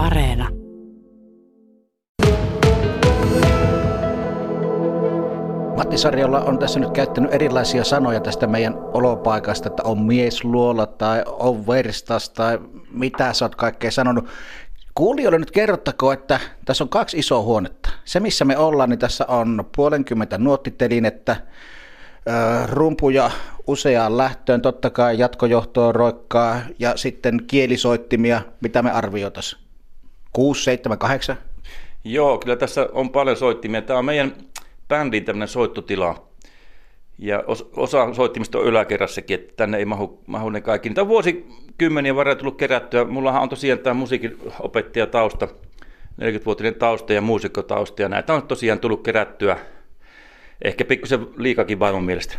Areena. Matti Sarjolla on tässä nyt käyttänyt erilaisia sanoja tästä meidän olopaikasta, että on miesluola tai on verstas tai mitä sä oot kaikkea sanonut. Kuulijoille nyt kerrottako, että tässä on kaksi isoa huonetta. Se, missä me ollaan, niin tässä on puolenkymmentä nuottitelinettä, rumpuja useaan lähtöön, totta kai jatkojohtoon roikkaa ja sitten kielisoittimia, mitä me arvioitaisiin? 6, 7, 8? Joo, kyllä tässä on paljon soittimia. Tämä on meidän bändin tämmöinen soittotila. Ja osa soittimista on yläkerrassakin, että tänne ei mahu, mahu ne kaikki. Niitä on vuosikymmeniä varrella tullut kerättyä. Mullahan on tosiaan tämä musiikin opettaja tausta, 40-vuotinen tausta ja muusikkotausta. Ja näitä on tosiaan tullut kerättyä Ehkä pikkusen liikakin vaimon mielestä.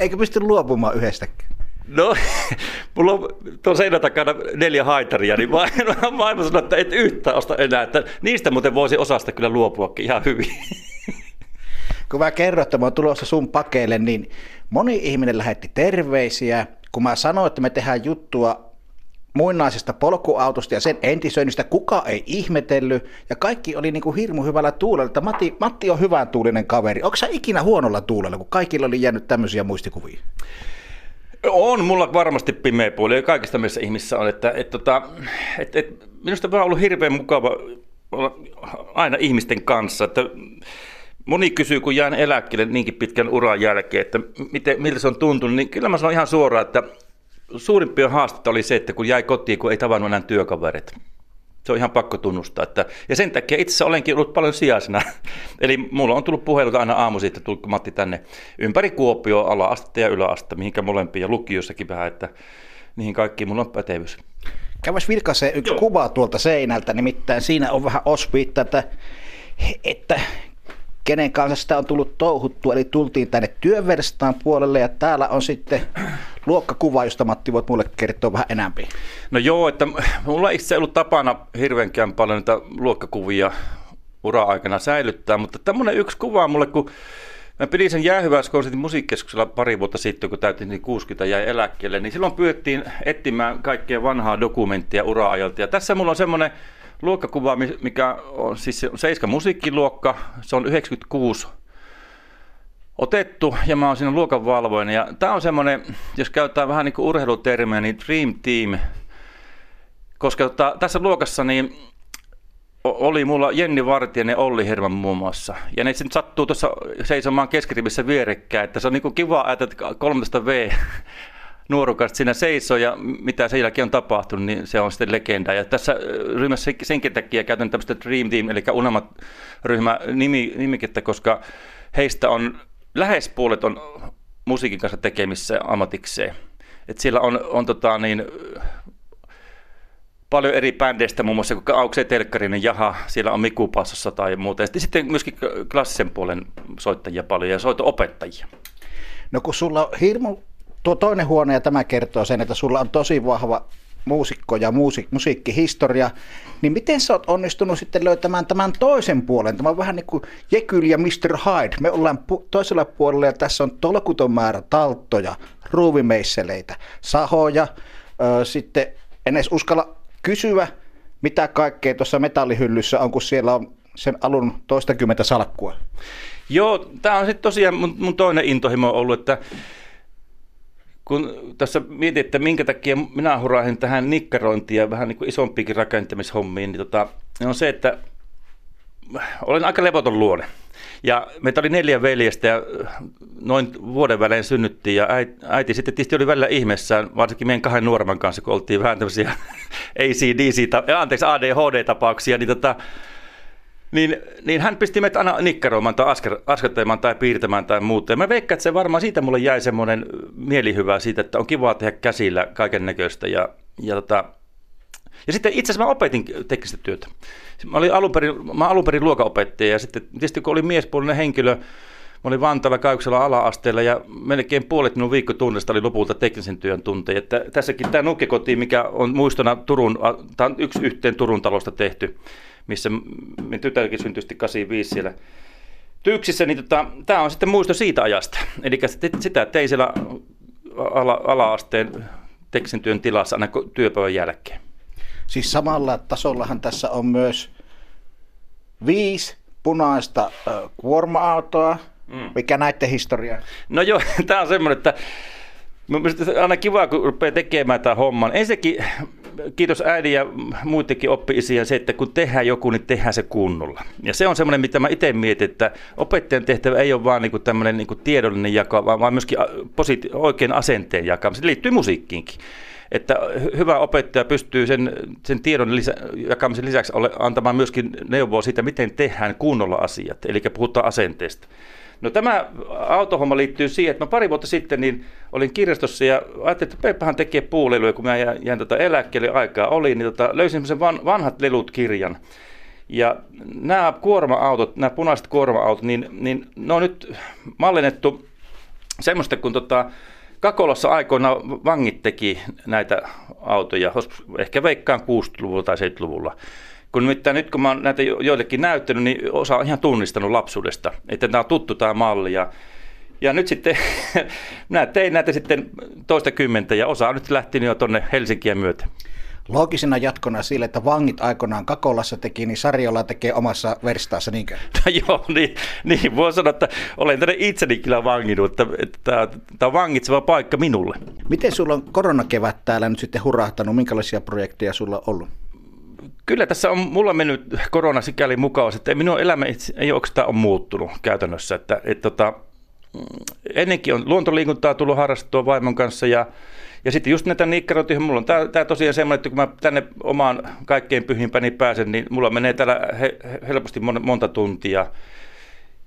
Eikö pysty luopumaan yhdestäkään? No, mulla on tuon seinän takana neljä haitaria, niin vaimo sanoi, että et yhtä osta enää. Että niistä muuten voisi osasta kyllä luopuakin ihan hyvin. Kun mä kerroin, että mä oon tulossa sun pakeille, niin moni ihminen lähetti terveisiä. Kun mä sanoin, että me tehdään juttua muinaisesta polkuautosta ja sen entisöinnistä kuka ei ihmetellyt ja kaikki oli niin kuin hirmu hyvällä tuulella, että Matti, Matti on hyvän tuulinen kaveri. Onko sä ikinä huonolla tuulella, kun kaikilla oli jäänyt tämmöisiä muistikuvia? On mulla varmasti pimeä puoli ja kaikista meissä ihmisissä on, että et, tota, et, et, minusta on ollut hirveän mukava olla aina ihmisten kanssa, että Moni kysyy, kun jään eläkkeelle niinkin pitkän uran jälkeen, että miten, miltä se on tuntunut, niin kyllä mä sanon ihan suoraan, että suurimpia haasteita oli se, että kun jäi kotiin, kun ei tavannut enää työkaverit. Se on ihan pakko tunnustaa. Että, ja sen takia itse olenkin ollut paljon sijaisena. Eli mulla on tullut puhelut aina aamu siitä, tulko Matti tänne ympäri Kuopio, ala-astetta ja yläastetta, mihinkä molempia, ja lukiossakin vähän, että niihin kaikkiin mulla on pätevyys. Käväs vilkaisee yksi Joo. kuva tuolta seinältä, nimittäin siinä on vähän osviitta, että, että kenen kanssa sitä on tullut touhuttua, eli tultiin tänne työverstaan puolelle ja täällä on sitten luokkakuva, josta Matti voit mulle kertoa vähän enemmän. No joo, että mulla ei itse ollut tapana hirveänkään paljon niitä luokkakuvia ura-aikana säilyttää, mutta tämmöinen yksi kuva mulle, kun Mä pidin sen jäähyväiskonsertin musiikkeskuksella pari vuotta sitten, kun täytin niin 60 jäi eläkkeelle, niin silloin pyydettiin etsimään kaikkea vanhaa dokumenttia ura-ajalta. Ja tässä mulla on semmoinen luokkakuva, mikä on siis on Seiska musiikkiluokka, se on 96 otettu ja mä oon siinä luokan valvoina. Ja tää on semmoinen, jos käyttää vähän niin kuin urheilutermiä, niin Dream Team, koska tota, tässä luokassa niin oli mulla Jenni Vartijainen Olli Herman muun muassa. Ja ne sitten sattuu tuossa seisomaan keskirivissä vierekkäin, että se on niin kiva ajatella, että 13 V nuorukasta siinä seisoo ja mitä sen jälkeen on tapahtunut, niin se on sitten legenda. Ja tässä ryhmässä senkin takia käytän tämmöistä Dream Team, eli unelmat-ryhmä nimi, nimikettä, koska heistä on lähes puolet on musiikin kanssa tekemissä ammatikseen. Et siellä on, on tota, niin, paljon eri bändeistä, muun muassa Aukseen Telkkarinen, Jaha, siellä on Miku Passossa tai muuta. Ja sitten myöskin klassisen puolen soittajia paljon ja soito-opettajia. No kun sulla on hirmu tuo toinen huone ja tämä kertoo sen, että sulla on tosi vahva muusikko ja musiik- musiikkihistoria, niin miten sä oot onnistunut sitten löytämään tämän toisen puolen? Tämä on vähän niin kuin Jekyll ja Mr. Hyde. Me ollaan pu- toisella puolella ja tässä on tolkuton määrä talttoja, ruuvimeisseleitä, sahoja, ö, sitten en edes uskalla kysyä, mitä kaikkea tuossa metallihyllyssä on, kun siellä on sen alun toistakymmentä salkkua. Joo, tämä on sitten tosiaan mun, mun toinen intohimo ollut, että kun tässä mietin, että minkä takia minä hurahin tähän nikkarointiin ja vähän niin kuin isompikin rakentamishommiin, niin tota, on se, että olen aika levoton luonne. Ja meitä oli neljä veljestä ja noin vuoden välein synnyttiin ja äiti, äiti sitten tietysti oli välillä ihmeessään, varsinkin meidän kahden nuoremman kanssa, kun oltiin vähän tämmöisiä ACDC, anteeksi ADHD-tapauksia, niin tota, niin, niin hän pisti meitä aina nikkaroimaan tai askartelemaan tai piirtämään tai muuta. Ja mä veikkaan, että se varmaan siitä mulle jäi semmoinen mielihyvä siitä, että on kiva tehdä käsillä kaiken näköistä. Ja, ja, tota, ja sitten itse asiassa mä opetin teknistä työtä. Mä olin alun perin, mä alun perin luokaopettaja ja sitten tietysti kun oli miespuolinen henkilö, Mä olin Vantaalla Kauksella ala-asteella ja melkein puolet minun viikkotunnista oli lopulta teknisen työn tunteja. Että tässäkin tämä nukkekoti, mikä on muistona Turun, tämä on yksi yhteen Turun talosta tehty, missä minun tytärkin syntyi 85 siellä Tyyksissä, niin tota, tämä on sitten muisto siitä ajasta. Eli sitä tein siellä ala, ala-asteen teksin työn tilassa aina työpäivän jälkeen. Siis samalla tasollahan tässä on myös viisi punaista kuorma-autoa. Mm. Mikä näiden historia? No joo, tämä on semmoinen, että Mielestäni aina kiva, kun rupeaa tekemään tämän homman. Ensinnäkin kiitos äidin ja muidenkin oppi se, että kun tehdään joku, niin tehdään se kunnolla. Ja se on semmoinen, mitä mä itse mietin, että opettajan tehtävä ei ole vaan niinku tämmöinen niinku tiedollinen jako, vaan, myöskin positi- oikein asenteen jakaminen. Se liittyy musiikkiinkin että hyvä opettaja pystyy sen, sen tiedon lisä, jakamisen lisäksi ole, antamaan myöskin neuvoa siitä, miten tehdään kunnolla asiat, eli puhutaan asenteesta. No tämä autohomma liittyy siihen, että mä pari vuotta sitten niin olin kirjastossa ja ajattelin, että Peppahan tekee puuleluja, kun mä jäin, jäin tota eläkkeelle aikaa oli, niin tota, löysin semmoisen van, vanhat lelut kirjan. Ja nämä kuorma-autot, nämä punaiset kuorma-autot, niin, niin ne on nyt mallinnettu semmoista, kun tota, Kakolassa aikoina vangit teki näitä autoja, ehkä veikkaan 60-luvulla tai 70-luvulla. Kun nimittäin nyt kun mä oon näitä joillekin näyttänyt, niin osa on ihan tunnistanut lapsuudesta, että tämä on tuttu tämä malli. Ja, ja nyt sitten, minä tein näitä sitten toista kymmentä ja osa on nyt lähtenyt jo tuonne Helsinkiä myötä. Loogisena jatkona sille, että vangit aikoinaan Kakolassa teki, niin Sarjola tekee omassa verstaassa, niinkö? Joo, niin, niin voi sanoa, että olen tänne itseni kyllä vanginut, että, että tämä, tämä on vangitseva paikka minulle. Miten sulla on koronakevät täällä nyt sitten hurahtanut? Minkälaisia projekteja sulla on ollut? Kyllä tässä on mulla mennyt korona sikäli mukaan, että minun elämä ei oikeastaan ole muuttunut käytännössä. Että, että, tota, ennenkin on luontoliikuntaa tullut harrastua vaimon kanssa ja, ja sitten just näitä nikkaroita, mulla on tämä, tosiaan semmoinen, että kun mä tänne omaan kaikkein pyhimpäni pääsen, niin mulla menee täällä he, helposti monta tuntia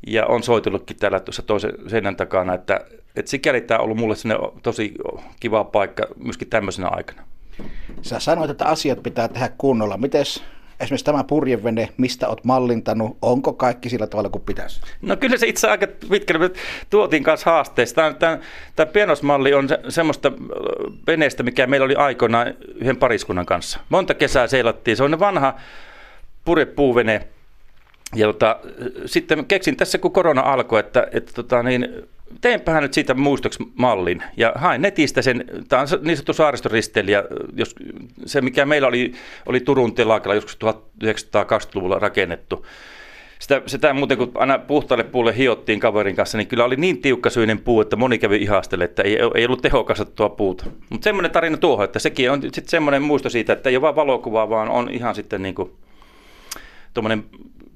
ja on soitellutkin täällä tuossa toisen seinän takana, että, että sikäli tämä on ollut mulle tosi kiva paikka myöskin tämmöisenä aikana. Sä sanoit, että asiat pitää tehdä kunnolla. Mites esimerkiksi tämä purjevene, mistä olet mallintanut, onko kaikki sillä tavalla kuin pitäisi? No kyllä se itse aika pitkälle tuotiin kanssa haasteista. Tämä, tämä, tämä pienosmalli on se, semmoista veneestä, mikä meillä oli aikoinaan yhden pariskunnan kanssa. Monta kesää seilattiin. Se on vanha purjepuuvene. Ja tota, sitten keksin tässä, kun korona alkoi, että, että tota, niin, teenpähän nyt siitä muistoksi mallin ja hain netistä sen, tämä on niin sanottu saaristoristeilijä, jos se mikä meillä oli, oli Turun telakalla joskus 1920-luvulla rakennettu. Sitä, sitä muuten kun aina puhtaalle puulle hiottiin kaverin kanssa, niin kyllä oli niin tiukkasyinen puu, että moni kävi ihastelle, että ei, ei ollut tehokasta tuo puuta. Mutta semmoinen tarina tuohon, että sekin on sitten semmoinen muisto siitä, että ei ole vain valokuvaa, vaan on ihan sitten niin kuin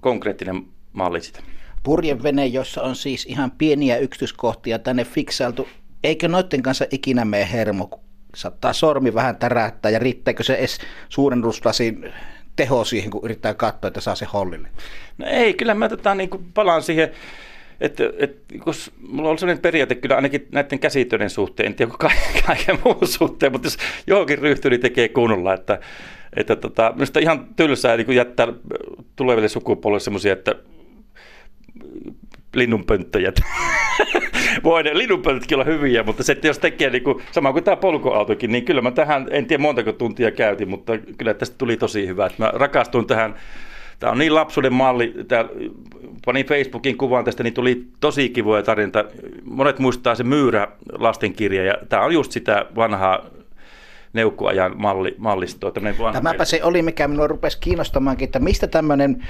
konkreettinen malli sitä purjevene, jossa on siis ihan pieniä yksityiskohtia tänne fiksailtu. Eikö noiden kanssa ikinä mene hermo, saattaa sormi vähän tärähtää ja riittääkö se edes suurennuslasin teho siihen, kun yrittää katsoa, että saa se hollille? No ei, kyllä mä tota, niin palaan siihen, että, että kun mulla on sellainen periaate kyllä ainakin näiden käsitöiden suhteen, en tiedä kaiken, kaiken muun suhteen, mutta jos johonkin ryhtyy, niin tekee kunnolla, että, että tota, minusta ihan tylsää niin jättää tuleville sukupolville semmoisia, että linnunpönttöjä. Voi ne linnunpönttötkin olla hyviä, mutta se, että jos tekee niin kuin, sama kuin tämä polkuautokin, niin kyllä mä tähän, en tiedä montako tuntia käytin, mutta kyllä tästä tuli tosi hyvä. Että mä rakastuin tähän, tämä on niin lapsuuden malli, tämä, panin Facebookin kuvan tästä, niin tuli tosi kivoja tarinta. Monet muistaa se myyrä lastenkirja, ja tämä on just sitä vanhaa neukkuajan malli, mallistoa. Tämäpä se oli, mikä minua rupesi kiinnostamaankin, että mistä tämmöinen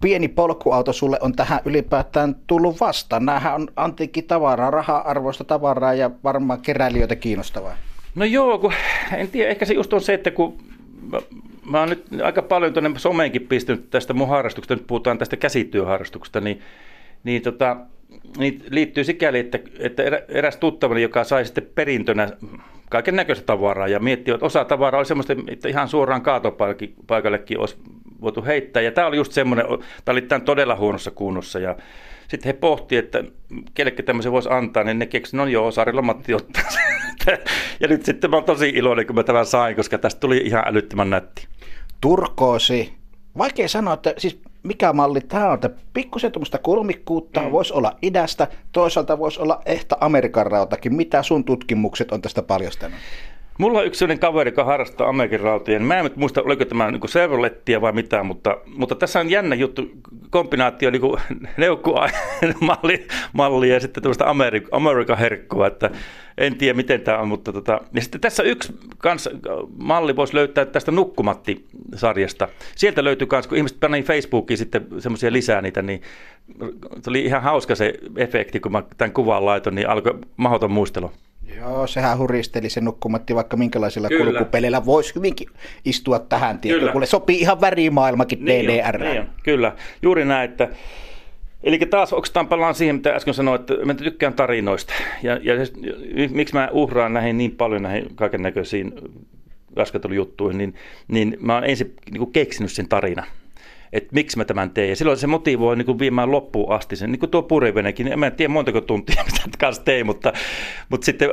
pieni polkuauto sulle on tähän ylipäätään tullut vastaan? Nämähän on antiikki tavaraa, raha-arvoista tavaraa ja varmaan keräilijöitä kiinnostavaa. No joo, kun, en tiedä, ehkä se just on se, että kun mä, mä oon nyt aika paljon tuonne someenkin pistänyt tästä mun harrastuksesta, nyt puhutaan tästä käsityöharrastuksesta, niin, niin, tota, niin liittyy sikäli, että, että eräs tuttavani, joka sai sitten perintönä kaiken näköistä tavaraa ja miettii, että osa tavaraa oli semmoista, että ihan suoraan kaatopaikallekin olisi voitu heittää. Ja tämä oli just semmoinen, tämä oli tämän todella huonossa kunnossa ja sitten he pohtivat, että kellekin tämmöisen voisi antaa, niin ne keksi, no joo, Saarilla Matti ottaa Ja nyt sitten mä oon tosi iloinen, kun mä tämän sain, koska tästä tuli ihan älyttömän nätti. Turkoosi. Vaikea sanoa, että siis mikä malli tämä on, että pikkusen tuommoista kulmikkuutta mm. voisi olla idästä, toisaalta voisi olla ehtä Amerikan rautakin. Mitä sun tutkimukset on tästä paljastanut? Mulla on yksi sellainen kaveri, joka harrastaa Amerikan rautia. Mä en nyt muista, oliko tämä niin Chevrolettia vai mitä, mutta, mutta tässä on jännä juttu, kombinaatio niin neukkumalli malli ja sitten tämmöistä Amerik- Amerikan herkkua, että en tiedä miten tämä on, mutta tota, ja sitten tässä yksi kans, malli voisi löytää tästä Nukkumatti-sarjasta. Sieltä löytyy myös, kun ihmiset pani Facebookiin sitten semmoisia lisää niitä, niin se oli ihan hauska se efekti, kun mä tämän kuvan laitoin, niin alkoi mahdoton muistelu. Joo, sehän huristeli se nukkumatti, vaikka minkälaisilla Kyllä. kulkupeleillä voisi hyvinkin istua tähän tietoon, kun sopii ihan värimaailmakin niin DDR. On, niin Kyllä, juuri näin, että Eli taas oikeastaan palaan siihen, mitä äsken sanoin, että mä tykkään tarinoista. Ja, ja, ja miksi mä uhraan näihin niin paljon näihin kaiken näköisiin juttuihin, niin, niin mä oon ensin niin keksinyt sen tarinan että miksi mä tämän teen. Ja silloin se motivoi niin kuin viemään loppuun asti sen, niin kuin tuo purivenekin. En tiedä montako tuntia mitä kanssa tein, mutta, mutta sitten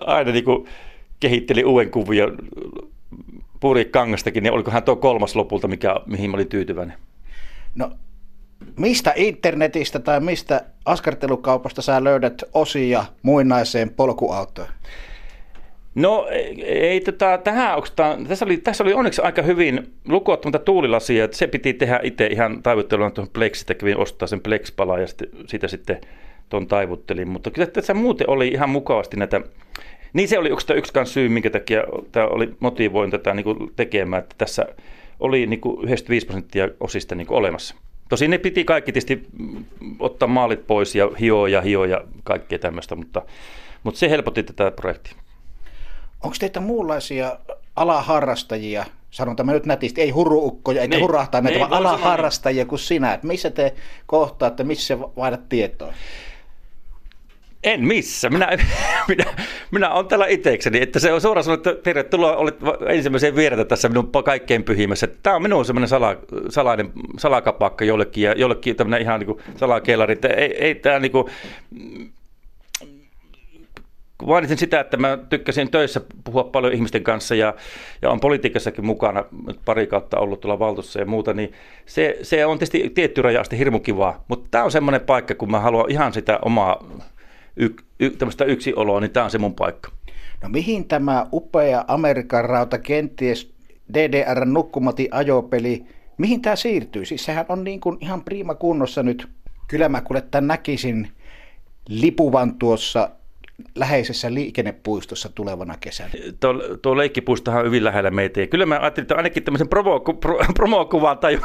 aina niin kuin kehitteli uuden kuvion purikangastakin, niin olikohan tuo kolmas lopulta, mikä, mihin mä olin tyytyväinen. No mistä internetistä tai mistä askartelukaupasta sä löydät osia muinaiseen polkuautoon? No ei tota, tähän oikeastaan, tässä oli, tässä oli onneksi aika hyvin lukuottamatta tuulilasia, että se piti tehdä itse ihan taivutteluna tuohon Plexistä, kävin ostaa sen plex ja sitten, sitä sitten tuon taivuttelin, mutta kyllä tässä muuten oli ihan mukavasti näitä, niin se oli yksi, yksi syy, minkä takia tämä oli motivoin tätä niin tekemään, että tässä oli niin kuin 95 prosenttia osista niin olemassa. Tosin ne piti kaikki tietysti ottaa maalit pois ja hioa ja hioa ja kaikkea tämmöistä, mutta, mutta se helpotti tätä projektia. Onko teitä muunlaisia alaharrastajia, sanon tämä nyt nätisti, ei huruukkoja eikä niin, hurahtaa näitä, niin, vaan alaharrastajia kuin sinä, että missä te kohtaatte, missä vaihdat tietoa? En missä. Minä, minä, minä olen täällä itsekseni. Että se on suoraan sanoa, että tervetuloa olet ensimmäiseen vieretä tässä minun kaikkein pyhimmässä. Tämä on minun semmoinen sala, salainen salakapakka jollekin ja jollekin tämmöinen ihan niin salakelari. Että ei, ei tämä niin kuin, mainitsin sitä, että mä tykkäsin töissä puhua paljon ihmisten kanssa ja, ja on politiikassakin mukana pari kautta ollut tuolla valtuussa ja muuta, niin se, se on tietysti tietty raja asti hirmu kivaa, mutta tämä on semmoinen paikka, kun mä haluan ihan sitä omaa y, y, tämmöistä yksioloa, niin tämä on se mun paikka. No mihin tämä upea Amerikan rauta kenties DDR nukkumati ajopeli, mihin tämä siirtyy? Siis sehän on niin kuin ihan prima kunnossa nyt. Kyllä mä kuule tämän näkisin lipuvan tuossa läheisessä liikennepuistossa tulevana kesänä? Tuo, tuo leikkipuistohan on hyvin lähellä meitä. Ja kyllä mä ajattelin, että ainakin tämmöisen promo, pro, promokuvan tai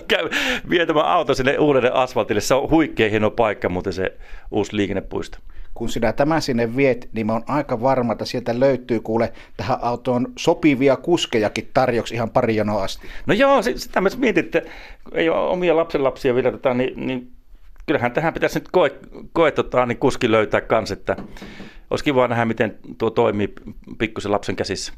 vie tämä auto sinne uudelle asfaltille. Se on huikea hieno paikka, mutta se uusi liikennepuisto. Kun sinä tämän sinne viet, niin mä oon aika varma, että sieltä löytyy kuule tähän autoon sopivia kuskejakin tarjoksi ihan pari jonoa asti. No joo, sitä mä mietin, että ei ole omia lapsenlapsia vielä, tota, niin, niin kyllähän tähän pitäisi nyt koe, koe tota, niin kuski löytää kans, että olisi kiva nähdä, miten tuo toimii pikkusen lapsen käsissä.